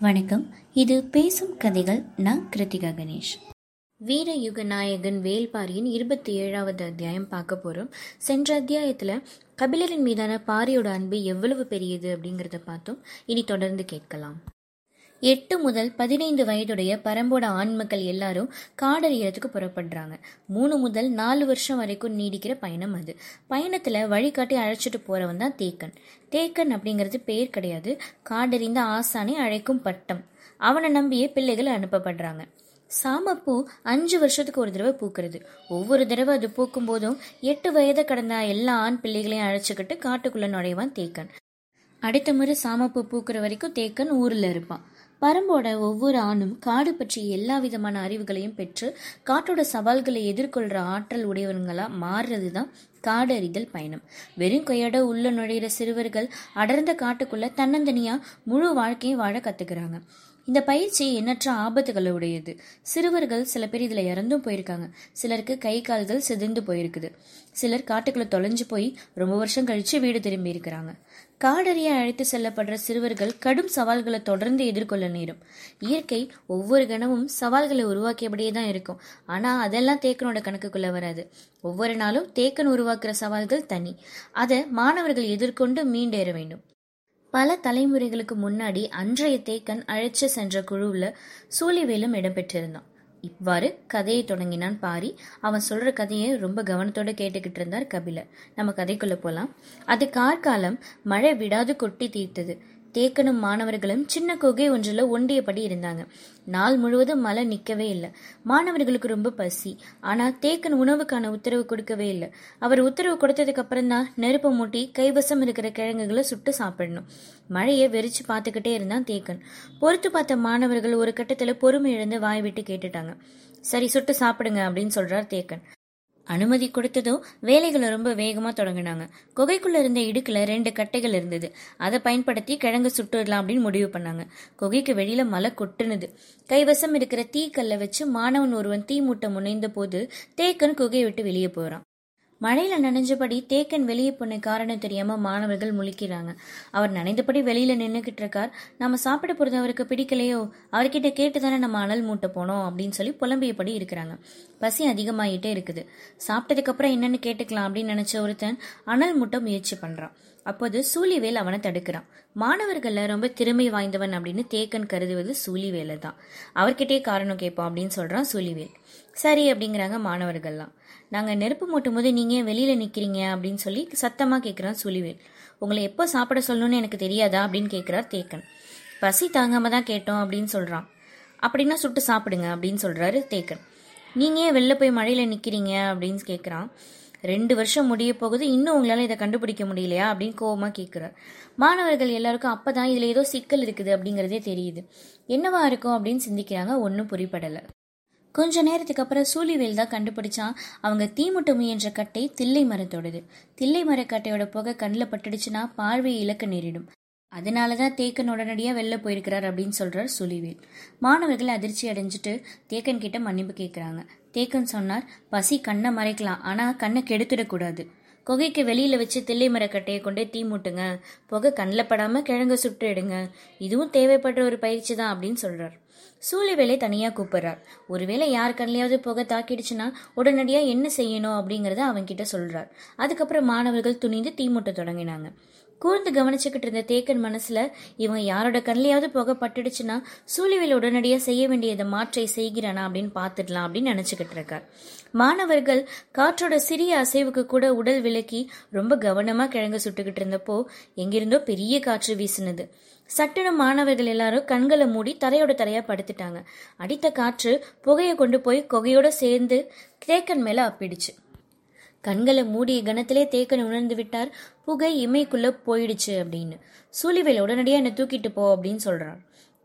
வணக்கம். இது பேசும் கதைகள். நான் கிருத்திகா கணேஷ். வீரயுக நாயகன் வேல்பாரியின் இருபத்தி ஏழாவது அத்தியாயம் பார்க்க போகிறோம் சென்ற அத்தியாயத்தில் கபிலரின் மீதான பாரியோட அன்பு எவ்வளவு பெரியது அப்படிங்கிறத பார்த்தோம். இனி தொடர்ந்து கேட்கலாம். எட்டு முதல் பதினைந்து வயதுடைய பரம்போட ஆண்மக்கள் எல்லாரும் காடறியறதுக்கு புறப்படுறாங்க. மூணு முதல் நாலு வருஷம் வரைக்கும் நீடிக்கிற பயணம் அது. பயணத்தில் வழிகாட்டி அழைச்சிட்டு போறவன் தான் தேக்கன். தேக்கன் அப்படிங்கிறது பேர் கிடையாது. காடறிந்த ஆசானை அழைக்கும் பட்டம். அவனை நம்பியே பிள்ளைகள் அனுப்பப்படுறாங்க. சாமப்பூ அஞ்சு வருஷத்துக்கு ஒரு தடவை பூக்கிறது. ஒவ்வொரு தடவை அது பூக்கும் போதும் எட்டு வயதை கடந்த எல்லா ஆண் பிள்ளைகளையும் அழைச்சிக்கிட்டு காட்டுக்குள்ள நுழைவான் தேக்கன். அடுத்த முறை சாமப்பூ பூக்கிற வரைக்கும் தேக்கன் ஊரில் இருப்பான். பரம்போட ஒவ்வொரு ஆணும் காடு பற்றி எல்லா விதமான அறிவுகளையும் பெற்று காட்டோட சவால்களை எதிர்கொள்கிற ஆற்றல் உடையவர்களாக மாறுறது தான் காடு அறிதல் பயணம். வெறும் கையோட உள்ள நுழையிற சிறுவர்கள் அடர்ந்த காட்டுக்குள்ள தன்னந்தனியா முழு வாழ்க்கையை வாழ கத்துக்கிறாங்க. இந்த பயிற்சி எண்ணற்ற ஆபத்துகளுடையது. சிறுவர்கள் சில பேர் இதில் இறந்தும் போயிருக்காங்க. சிலருக்கு கை கால்கள் சிதைந்து போயிருக்குது. சிலர் காட்டுக்குள்ள தொலைஞ்சு போய் ரொம்ப வருஷம் கழிச்சு வீடு திரும்பி இருக்கிறாங்க. காடறிய அழைத்து செல்லப்படுற சிறுவர்கள் கடும் சவால்களை தொடர்ந்து எதிர்கொள்ள நேரும். இயற்கை ஒவ்வொரு கணமும் சவால்களை உருவாக்கியபடியே தான் இருக்கும். ஆனா அதெல்லாம் தேக்கனோட கணக்குக்குள்ள வராது. ஒவ்வொரு நாளும் தேக்கன் உருவாக்குற சவால்கள் தனி. அதை மாணவர்கள் எதிர்கொண்டு மீண்டேற வேண்டும். பல தலைமுறைகளுக்கு முன்னாடி அன்றைய தேக்கன் அழைச்சு சென்ற குழுவில் சூழிவேலும் இடம்பெற்றிருந்தான். இவ்வாறு கதையை தொடங்கினான் பாரி. அவன் சொல்ற கதையை ரொம்ப கவனத்தோட கேட்டுக்கிட்டு இருந்தார் கபிலர். நம்ம கதைக்குள்ள போலாம். அது கார்காலம் மழை விடாது கொட்டி தீர்த்தது. தேக்கனும் மாணவர்களும் சின்ன குகை ஒன்றில் ஒண்டியபடி இருந்தாங்க. நாள் முழுவதும் மழை நிற்கவே இல்லை. மாணவர்களுக்கு ரொம்ப பசி. ஆனால் தேக்கன் உணவுக்கான உத்தரவு கொடுக்கவே இல்லை. அவர் உத்தரவு கொடுத்ததுக்கு அப்புறம் தான் நெருப்பு மூட்டி கைவசம் இருக்கிற கிழங்குகளை சுட்டு சாப்பிடணும். மழையை வெறிச்சு பார்த்துக்கிட்டே இருந்தான் தேக்கன். பொறுத்து பார்த்த மாணவர்கள் ஒரு கட்டத்தில் பொறுமை இழந்து வாய் விட்டு கேட்டுட்டாங்க. சரி சுட்டு சாப்பிடுங்க அப்படின்னு சொல்றார் தேக்கன். அனுமதி கொடுத்ததும் வேலைகளை ரொம்ப வேகமாக தொடங்கினாங்க. குகைக்குள்ளே இருந்த இடுக்கில் ரெண்டு கட்டைகள் இருந்தது. அதை பயன்படுத்தி கிழங்கு சுட்டுடலாம் அப்படின்னு முடிவு பண்ணாங்க. குகைக்கு வெளியில் மழை கொட்டுனுது. கைவசம் இருக்கிற தீக்கல்லை வச்சு மாணவன் ஒருவன் தீ மூட்டை முனைந்த போது தேக்கன் குகையை விட்டு வெளியே போகிறான் மழையில நனைஞ்சபடி தேக்கன் வெளியே போன காரணம் தெரியாம மாணவர்கள் முழிக்கிறாங்க. அவர் நனைந்தபடி வெளியில நின்னுகிட்டு இருக்கார். நம்ம சாப்பிட போறது அவருக்கு பிடிக்கலையோ? அவர்கிட்ட கேட்டு தானே நம்ம அனல் மூட்டை போனோம் அப்படின்னு சொல்லி புலம்பியபடி இருக்கிறாங்க. பசி அதிகமாயிட்டே இருக்குது. சாப்பிட்டதுக்கு அப்புறம் என்னன்னு கேட்டுக்கலாம் அப்படின்னு நினைச்ச ஒருத்தன் அனல் மூட்டை முயற்சி பண்றான். அப்போது சூழிவேல் அவனை தடுக்கிறான். மாணவர்கள்ல ரொம்ப திறமை வாய்ந்தவன் அப்படின்னு தேக்கன் கருதுவது சூழிவேலை தான் அவர்கிட்டே காரணம் கேட்போம் அப்படின்னு சொல்றான் சூழிவேல் சரி அப்படிங்கிறாங்க மாணவர்கள்லாம். நாங்கள் நெருப்பு மூட்டும் போது நீங்கள் வெளியில் நிற்கிறீங்க அப்படின்னு சொல்லி சத்தமாக கேட்குறான் சுழிவேல். உங்களை எப்போ சாப்பிட சொல்லணும்னு எனக்கு தெரியாதா அப்படின்னு கேட்குறார் தேக்கன். பசி தாங்காம தான் கேட்டோம் அப்படின்னு சொல்கிறான் அப்படின்னா சுட்டு சாப்பிடுங்க அப்படின்னு சொல்கிறாரு தேக்கன். நீங்கள் ஏன் வெளில போய் மழையில் நிற்கிறீங்க அப்படின்னு கேட்குறான் ரெண்டு வருஷம் முடிய போகுது இன்னும் உங்களால் இதை கண்டுபிடிக்க முடியலையா அப்படின்னு கோபமாக கேட்குறார் மாணவர்கள் எல்லாருக்கும் அப்போ தான் இதில் ஏதோ சிக்கல் இருக்குது அப்படிங்கிறதே தெரியுது. என்னவா இருக்கும் அப்படின்னு சிந்திக்கிறாங்க ஒன்றும் புரிப்படலை கொஞ்ச நேரத்துக்கு அப்புறம் சூழிவேல் தான் கண்டுபிடிச்சான். அவங்க தீமுட்ட முயன்ற கட்டை தில்லை மரத்தோடது. தில்லை மரக்கட்டையோட புகை கண்ணில் பட்டுடுச்சுன்னா பார்வை இழக்க நேரிடும். அதனால தான் தேக்கன் உடனடியாக வெளில போயிருக்கிறார் அப்படின்னு சொல்கிறார் சுழிவேல் மாணவர்கள் அதிர்ச்சி அடைஞ்சிட்டு தேக்கன் கிட்ட மன்னிப்பு கேட்குறாங்க தேக்கன் சொன்னார் பசி கண்ணை மறைக்கலாம். ஆனால் கண்ணை கெடுத்துடக்கூடாது குகைக்கு வெளியில் வச்சு தில்லை மரக்கட்டையை கொண்டே தீ மூட்டுங்க. புகை கண்ணில் படாமல் கிழங்க சுட்டு எடுங்க. இதுவும் தேவைப்படுற ஒரு பயிற்சி தான் அப்படின்னு சொல்கிறார் சூழிவேலை தனியாக கூப்பிடுறார். ஒருவேளை யார் கண்ணிலையாவது புகை தாக்கிடுச்சுன்னா உடனடியாக என்ன செய்யணும் அப்படிங்கிறத அவன்கிட்ட சொல்கிறார் அதுக்கப்புறம் மாணவர்கள் துணிந்து தீமூட்ட தொடங்கினாங்க. கூர்ந்து கவனிச்சுக்கிட்டு இருந்த தேக்கன் மனசுல இவன் யாரோட கண்ணிலையாவது புகை பட்டுடுச்சுன்னா சூழிவேல் உடனடியாக செய்ய வேண்டியதை மாற்றை செய்கிறானா அப்படின்னு பார்த்துடலாம் அப்படின்னு நினச்சிக்கிட்டு இருக்கார். மாணவர்கள் காற்றோட சிறிய அசைவுக்கு கூட உடல் விலக்கி ரொம்ப கவனமா கிழங்கு சுட்டுக்கிட்டு இருந்தப்போ எங்கிருந்தோ பெரிய காற்று வீசினது. சட்டுன மாணவர்கள் எல்லாரும் கண்களை மூடி தரையோட தரையா படுத்துட்டாங்க. அடித்த காற்று புகையை கொண்டு போய் கொகையோட சேர்ந்து தேக்கன் மேல அப்பிடுச்சு. கண்களை மூடிய கணத்திலே தேக்கன் உணர்ந்து விட்டார். புகை இமைக்குள்ள போயிடுச்சு அப்படின்னு. சூழிவேல் உடனடியாக என்னை தூக்கிட்டு போ அப்படின்னு சொல்றான்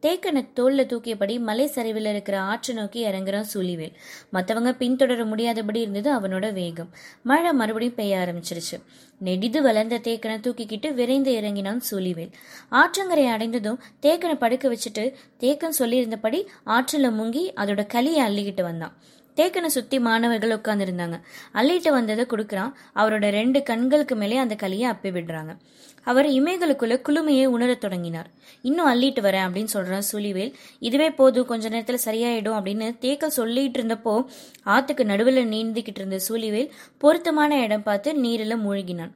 தேக்கனை தோல்ல தூக்கியபடி மலை சரிவில் இருக்கிற ஆற்று நோக்கி இறங்குறான் சூழிவேல் மற்றவங்க பின்தொடர முடியாதபடி இருந்தது அவனோட வேகம். மழை மறுபடியும் பெய்ய ஆரம்பிச்சிருச்சு. நெடிது வளர்ந்த தேக்கனை தூக்கிக்கிட்டு விரைந்து இறங்கினான் சூழிவேல் ஆற்றங்கரை அடைந்ததும் தேக்கனை படுக்க வச்சுட்டு தேக்கன் சொல்லியிருந்தபடி ஆற்றில் முங்கி அதோட களியை அள்ளிக்கிட்டு வந்தான். தேக்கனை சுத்தி மாணவர்கள் உட்கார்ந்துருந்தாங்க. அள்ளிட்டு வந்ததை கொடுக்குறான். அவரோட ரெண்டு கண்களுக்கு மேலே அந்த களியை அப்பி விடுறாங்க அவர் இமைகளுக்குள்ள குளுமையை உணரத் தொடங்கினார். இன்னும் அள்ளிட்டு வரேன் அப்படின்னு சொல்றான் சுழிவேல் இதுவே போதும் கொஞ்ச நேரத்துல சரியாயிடும் அப்படின்னு தேக்க சொல்லிட்டு இருந்தப்போ ஆத்துக்கு நடுவில் நீந்திக்கிட்டு இருந்த சூழிவேல் பொருத்தமான இடம் பார்த்து நீரில் மூழ்கினான்.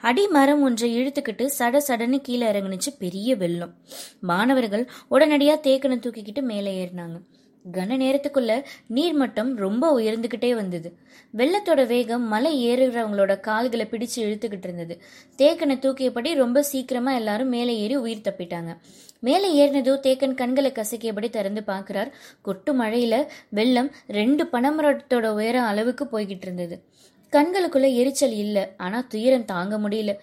அடி மரம் ஒன்றை இழுத்துக்கிட்டு சட சடன்னு கீழே இறங்குனுச்சு பெரிய வெள்ளம். மாணவர்கள் உடனடியா தேக்கனை தூக்கிக்கிட்டு மேலே ஏறினாங்க. கன நேரத்துக்குள்ள நீர்மட்டம் ரொம்ப உயர்ந்துகிட்டே வந்தது. வெள்ளத்தோட வேகம் மலை ஏறுகிறவங்களோட கால்களை பிடிச்சு இழுத்துக்கிட்டு இருந்தது. தேக்கனை தூக்கியபடி ரொம்ப சீக்கிரமா எல்லாரும் மேலே ஏறி உயிர் தப்பிட்டாங்க. மேலே ஏறினதோ தேக்கன் கண்களை கசக்கியபடி திறந்து பார்க்கிறார். கொட்டு மழையில வெள்ளம் ரெண்டு பனைமரத்தோட உயரம் அளவுக்கு போய்கிட்டு இருந்தது. கண்களுக்குள்ள எரிச்சல் இல்லை ஆனா துயரம் தாங்க முடியல.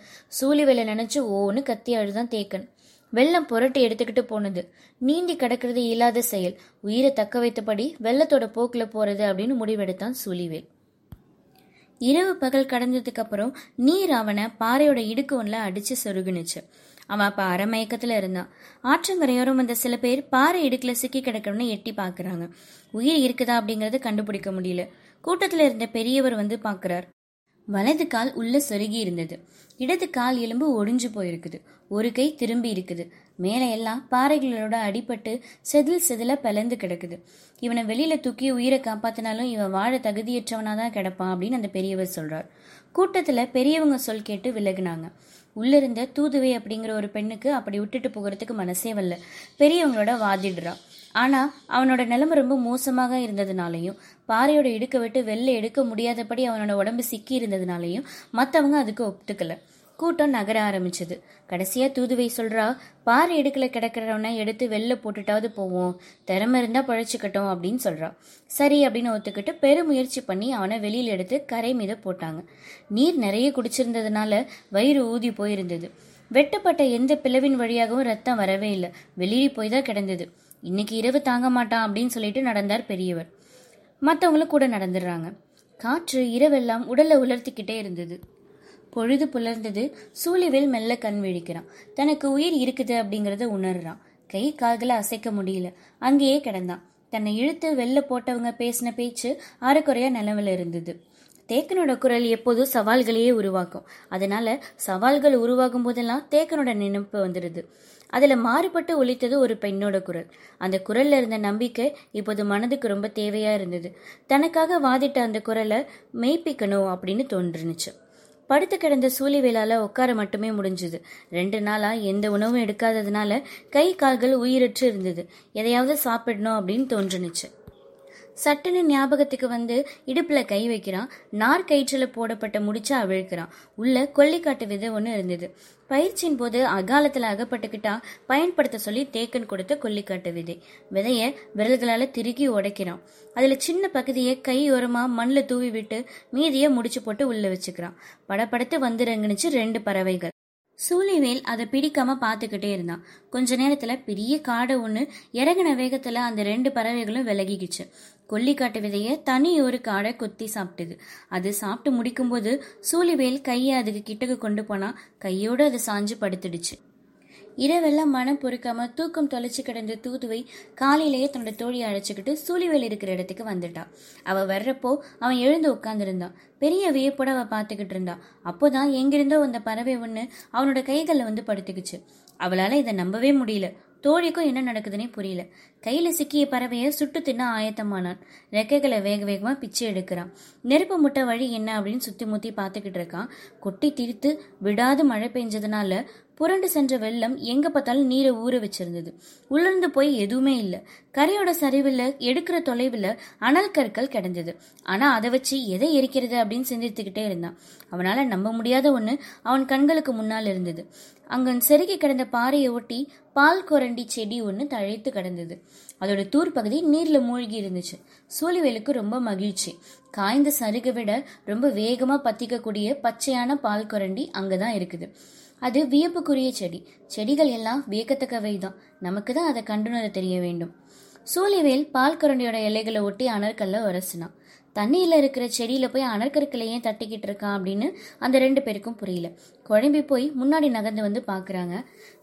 சூழிவேலை நினைச்சு ஓன்னு கத்தி அழுதான் தேக்கன். வெள்ளம் புரட்டி எடுத்துக்கிட்டு போனது. நீந்தி கடக்கிறது இல்லாத செயல். உயிரை தக்க வைத்தபடி வெள்ளத்தோட போக்குல போறது அப்படின்னு முடிவெடுத்தான் சூழிவேல் இரவு பகல் கடந்ததுக்கு அப்புறம் நீர் அவனை பாறையோட இடுக்கு ஒன்ல அடிச்சு சொருகுனுச்சு. அவன் அப்ப அரைமயக்கத்துல இருந்தான். ஆற்றங்கரையோரம் வந்த சில பேர் பாறை இடுக்குல சிக்கி கிடக்கணும்னு எட்டி பாக்குறாங்க. உயிர் இருக்குதா அப்படிங்கறத கண்டுபிடிக்க முடியல. கூட்டத்துல இருந்த பெரியவர் வந்து பாக்குறார். வலது கால் உள்ள சொருகி இருந்தது. இடது கால் எலும்பு ஒடிஞ்சு போயிருக்குது. ஒரு கை திரும்பி இருக்குது. மேலே எல்லாம் பாறைகளோட அடிபட்டு செதில் செதில பிளந்து கிடக்குது. இவனை வெளியில தூக்கி உயிரை காப்பாத்தினாலும் இவன் வாழ தகுதியற்றவனாதான் கிடப்பான் அப்படின்னு அந்த பெரியவர் சொல்றார். கூட்டத்துல பெரியவங்க சொல் கேட்டு விலகுனாங்க. உள்ளிருந்த தூதுவை அப்படிங்கிற ஒரு பெண்ணுக்கு அப்படி விட்டுட்டு போகிறதுக்கு மனசே வரல. பெரியவங்களோட வாதிடுறா. ஆனா அவனோட நிலைமை ரொம்ப மோசமாக இருந்ததுனாலையும் பாறையோட இடுக்க விட்டு வெளில எடுக்க முடியாதபடி அவனோட உடம்பு சிக்கி இருந்ததுனாலையும் மத்தவங்க அதுக்கு ஒத்துக்கல. கூட்டம் நகர ஆரம்பிச்சது. கடைசியா தூதுவை சொல்றா பாறை இடுக்கல கிடக்கிறவனை எடுத்து வெளில போட்டுட்டாவது போவோம். திறமை இருந்தா பழச்சிக்கட்டும் அப்படின்னு சொல்றா. சரி அப்படின்னு ஒத்துக்கிட்டு பெருமுயற்சி பண்ணி அவனை வெளியில எடுத்து கரை மீத போட்டாங்க. நீர் நிறைய குடிச்சிருந்ததுனால வயிறு ஊதி போயிருந்தது. வெட்டப்பட்ட எந்த பிளவின் வழியாகவும் ரத்தம் வரவே இல்லை. வெளியே போய் தான் கிடந்தது. இன்னைக்கு இரவு தாங்க மாட்டான் அப்படின்னு சொல்லிட்டு நடந்தார் பெரியவர். மற்றவங்களும் கூட நடந்துடுறாங்க. காற்று இரவெல்லாம் உடலை உலர்த்திக்கிட்டே இருந்தது. பொழுது புலர்ந்தது. சூழிவேல் மெல்ல கண் விழிக்கிறான். தனக்கு உயிர் இருக்குது அப்படிங்கறத உணர்றான். கை கால்களை அசைக்க முடியல. அங்கேயே கிடந்தான். தன்னை இழுத்து வெளில போட்டவங்க பேசின பேச்சு அரைக்குறையா நிலவில் இருந்தது. தேக்கனோட குரல் எப்போதும் சவால்களையே உருவாக்கும். அதனால சவால்கள் உருவாகும் போதெல்லாம் தேக்கனோட நினைப்பு வந்துடுது. அதில் மாறுபட்டு ஒழித்தது ஒரு பெண்ணோட குரல். அந்த குரல்ல இருந்த நம்பிக்கை இப்போது மனதுக்கு ரொம்ப தேவையா இருந்தது. தனக்காக வாதிட்ட அந்த குரலை மெய்ப்பிக்கணும் அப்படின்னு தோன்றுனுச்சு. படுத்து கிடந்த சூழிவேலால உட்கார மட்டுமே முடிஞ்சுது. ரெண்டு நாளா எந்த உணவும் எடுக்காததுனால கை கால்கள் உயிரற்று இருந்தது. எதையாவது சாப்பிடணும் அப்படின்னு தோன்றுனுச்சு. சட்டுன்னு ஞாபகத்துக்கு வந்து இடுப்புல கை வைக்கிறான். நார் கயிற்றுல போடப்பட்ட முடிச்சா அவிழ்க்கிறான். உள்ள கொல்லிக்காட்டு விதை ஒன்று இருந்தது. பயிற்சியின் போது அகாலத்துல அகப்பட்டுக்கிட்டா பயன்படுத்த சொல்லி தேக்கன் கொடுத்த கொல்லிக்காட்டு விதை. விதைய விரல்களால திருகி உடைக்கிறான். அதுல சின்ன பகுதியை கையோரமா மண்ணில் தூவி விட்டு மீதியை முடிச்சு போட்டு உள்ள வச்சுக்கிறான். படப்படத்து வந்துருங்கனுச்சு ரெண்டு பறவைகள். சூழிவேல் அதை பிடிக்காம பார்த்துக்கிட்டே இருந்தான். கொஞ்ச நேரத்துல பெரிய காடை ஒன்று இறங்கின வேகத்துல அந்த ரெண்டு பறவைகளும் விலகிக்கிச்சு. கொல்லிக்காட்டு விதைய தனி ஒரு காடை கொத்தி சாப்பிட்டுது. அது சாப்பிட்டு முடிக்கும்போது சூழிவேல் கையை அதுக்கு கிட்டக்கு கொண்டு போனா கையோடு அது சாஞ்சு படுத்துடுச்சு. இரவெல்லாம் மனம் பொறுக்காம தூக்கம் தொலைச்சு கிடந்த தூதுவை காலையிலேயே தன்னோட தோழியை அழைச்சிக்கிட்டு சூழிவேல் இருக்கிற இடத்துக்கு வந்துட்டான் அவ வர்றப்போ அவன் எழுந்து உட்கார்ந்துருந்தான். பெரிய வியப்போட அவ பார்த்துக்கிட்டு இருந்தான் அப்போதான் எங்கிருந்தோ வந்த பறவை ஒண்ணு அவனோட கைகளில் வந்து படுத்துக்குச்சு. அவளால இதை நம்பவே முடியல. தோழிக்கும் என்ன நடக்குதுன்னே புரியல. கையில சிக்கிய பறவையை சுட்டு தின்ன ஆயத்தமானான். ரெக்கைகளை வேக வேகமா பிச்சு எடுக்கிறான். நெருப்பு முட்டை வழி என்ன அப்படின்னு சுத்தி முத்தி பார்த்துக்கிட்டு இருக்கான். கொட்டி திரித்து விடாது மழை பெஞ்சதுனால புரண்டு சென்ற வெள்ளம் எங்க பார்த்தாலும் நீரை ஊற வச்சிருந்தது. உலர்ந்து போய் எதுவுமே இல்லை. கரையோட சரிவில் எடுக்கிற தொலைவில் அனல் கற்கள் கிடந்தது. ஆனா அதை வச்சு எதை எரிக்கிறது அப்படின்னு சிந்தித்துக்கிட்டே இருந்தான். அவனால நம்ப முடியாத ஒண்ணு அவன் கண்களுக்கு முன்னால் இருந்தது. அங்க செருகி கிடந்த பாறையை ஒட்டி பால் கொரண்டி செடி ஒன்று தழைத்து கிடந்தது. அதோட தூர் பகுதி நீர்ல மூழ்கி இருந்துச்சு. சூழிவேலுக்கு ரொம்ப மகிழ்ச்சி. காய்ந்த சருகை விட ரொம்ப வேகமா பத்திக்கக்கூடிய பச்சையான பால் கொரண்டி அங்கதான் இருக்குது. அது வியப்புக்குரிய செடி. செடிகள் எல்லாம் வியக்கத்தக்கவை தான் நமக்கு தான் அதை கண்டுணர தெரிய வேண்டும். சூழிவேல் பால் கரண்டியோட எல்லைகளை ஒட்டி அனற்கல்ல உரசினான். தண்ணியில் இருக்கிற செடியில் போய் அனற்கற்களை ஏன் தட்டிக்கிட்டு இருக்கான் அப்படின்னு அந்த ரெண்டு பேருக்கும் புரியல. குழம்பி போய் முன்னாடி நகர்ந்து வந்து பார்க்குறாங்க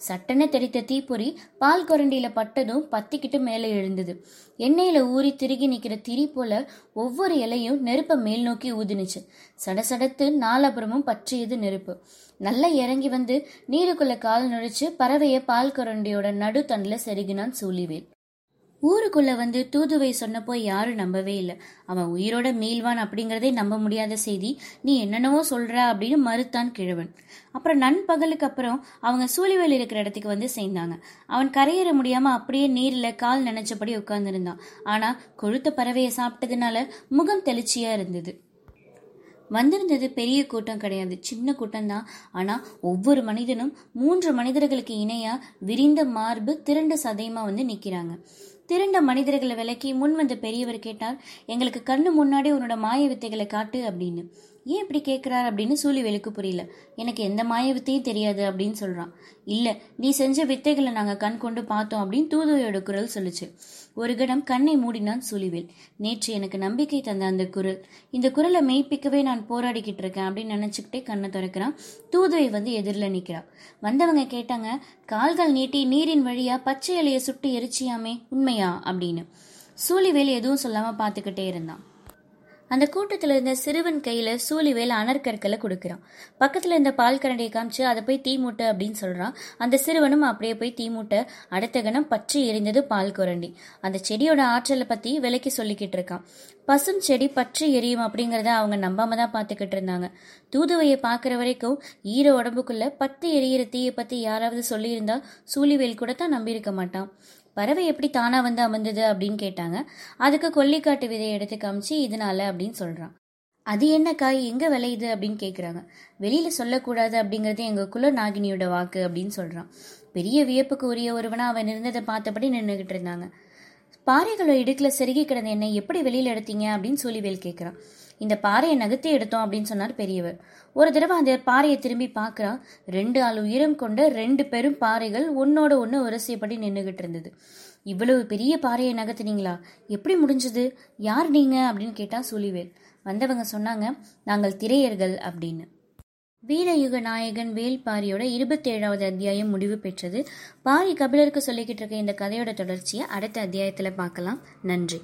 சட்டனை தெரித்த தீப்பொறி பால் குரண்டியில் பட்டதும் பத்திக்கிட்டு மேலே எழுந்தது. எண்ணெயில் ஊறி திருகி நிற்கிற திரி போல ஒவ்வொரு இலையும் நெருப்பை மேல் நோக்கி ஊதுனுச்சு. சடசடத்து நாலப்புறமும் பற்றியது நெருப்பு. நல்லா இறங்கி வந்து நீருக்குள்ள கால் நுழைச்சு பறவைய பால் குரண்டியோட நடுத்தண்டில் செருகினான் சூழிவேல். ஊருக்குள்ள வந்து தூதுவை சொன்னப்போ யாரும் நம்பவே இல்லை. அவன் உயிரோட மீள்வான் அப்படிங்கிறதே நம்ப முடியாத செய்தி. நீ என்னென்னவோ சொல்ற அப்படின்னு மறுத்தான் கிழவன். அப்புறம் நண்பகலுக்கு அப்புறம் அவங்க சூழிவேல் இருக்கிற இடத்துக்கு வந்து சேர்ந்தாங்க. அவன் கரையேற முடியாம அப்படியே நீர்ல கால் நினைச்சபடி உட்கார்ந்துருந்தான். ஆனா கொழுத்த பறவையை சாப்பிட்டதுனால முகம் தெளிச்சியா இருந்தது. வந்திருந்தது பெரிய கூட்டம் கிடையாது. சின்ன கூட்டம் தான் ஆனால் ஒவ்வொரு மனிதனும் மூன்று மனிதர்களுக்கு இணையாக விரிந்த மார்பு திரண்ட சதையமாக வந்து நிற்கிறாங்க திரண்ட மனிதர்களை விலக்கி முன் வந்த பெரியவர் கேட்டார் எங்களுக்கு கண்ணு முன்னாடி உன்னோட மாய வித்தைகளை காட்டு அப்படின்னு. ஏன் இப்படி கேட்குறாரு அப்படின்னு சூழிவேலுக்கு புரியல. எனக்கு எந்த மாய வித்தையும் தெரியாது அப்படின்னு சொல்கிறான் இல்லை நீ செஞ்ச வித்தைகளை நாங்கள் கண் கொண்டு பார்த்தோம் அப்படின்னு தூதுவையோட குரல் சொல்லுச்சு. ஒரு கணம் கண்ணை மூடினான் சூழிவேல் நேற்று எனக்கு நம்பிக்கை தந்த அந்த குரல். இந்த குரலை மெய்ப்பிக்கவே நான் போராடிக்கிட்டு இருக்கேன் அப்படின்னு நினச்சிக்கிட்டே கண்ணை திறக்கிறான். தூதுவை வந்து எதிரில் நிற்கிறான் வந்தவங்க கேட்டாங்க கால்கள் நீட்டி நீரின் வழியாக பச்சை இலையை சுட்டு எரிச்சியாமே உண்மையா? அப்படின்னு. சூழிவேல் எதுவும் சொல்லாமல் பார்த்துக்கிட்டே இருந்தான். அந்த கூட்டத்தில் இருந்த சிறுவன் கையில் சூழிவேல் அனற்கற்களை கொடுக்குறான். பக்கத்தில் இருந்த பால் கரண்டியை காமிச்சு அதை போய் தீ மூட்டை அப்படின்னு சொல்கிறான் அந்த சிறுவனும் அப்படியே போய் தீ மூட்டை அடுத்த கணம் பற்றி எரிந்தது பால் குரண்டி. அந்த செடியோட ஆற்றலை பற்றி விலைக்கு சொல்லிக்கிட்டு இருக்கான். பசும் செடி பற்றி எரியும் அப்படிங்கிறத அவங்க நம்பாம தான் பார்த்துக்கிட்டு இருந்தாங்க. தூதுவையை பார்க்குற வரைக்கும் ஈர உடம்புக்குள்ள பத்து எரியிற தீயை பற்றி யாராவது சொல்லியிருந்தா சூழிவேல் கூட தான் நம்பியிருக்க மாட்டான். பறவை எப்படி தானா வந்து அமர்ந்தது அப்படின்னு கேட்டாங்க. அதுக்கு கொல்லிக்காட்டு விதையை எடுத்து காமிச்சு இதனால அப்படின்னு சொல்றான். அது என்ன காய்? எங்க விளையுது அப்படின்னு கேக்குறாங்க. வெளியில சொல்லக்கூடாது அப்படிங்கறது எங்க குல நாகினியோட வாக்கு அப்படின்னு சொல்றான். பெரிய வியப்புக்கு உரிய ஒருவனா அவன் இருந்ததை பார்த்தபடி நின்றுகிட்டு இருந்தாங்க. பாறைகளோட இடுக்கில் செருகி கிடந்த என்னை எப்படி வெளியில எடுத்தீங்க? அப்படின்னு சூழிவேல் கேட்குறான் இந்த பாறையை நகர்த்தி எடுத்தோம் அப்படின்னு சொன்னார் பெரியவர். ஒரு தடவை அந்த பாறையை திரும்பி பார்க்குறா ரெண்டு ஆள் உயரம் கொண்ட ரெண்டு பெரும் பாறைகள் ஒன்னோட ஒன்று உரசியபடி நின்றுகிட்டு இருந்தது. இவ்வளவு பெரிய பாறையை நகர்த்தினீங்களா? எப்படி முடிஞ்சது? யார் நீங்க? அப்படின்னு கேட்டா சுழிவேல். வந்தவங்க சொன்னாங்க நாங்கள் திரையர்கள் அப்படின்னு. வீரயுக நாயகன் வேல்பாரியோட இருபத்தேழாவது அத்தியாயம் முடிவு பெற்றது. பாரி கபிலருக்கு சொல்லிக்கிட்டு இருக்க இந்த கதையோட தொடர்ச்சியை அடுத்த அத்தியாயத்தில் பார்க்கலாம். நன்றி.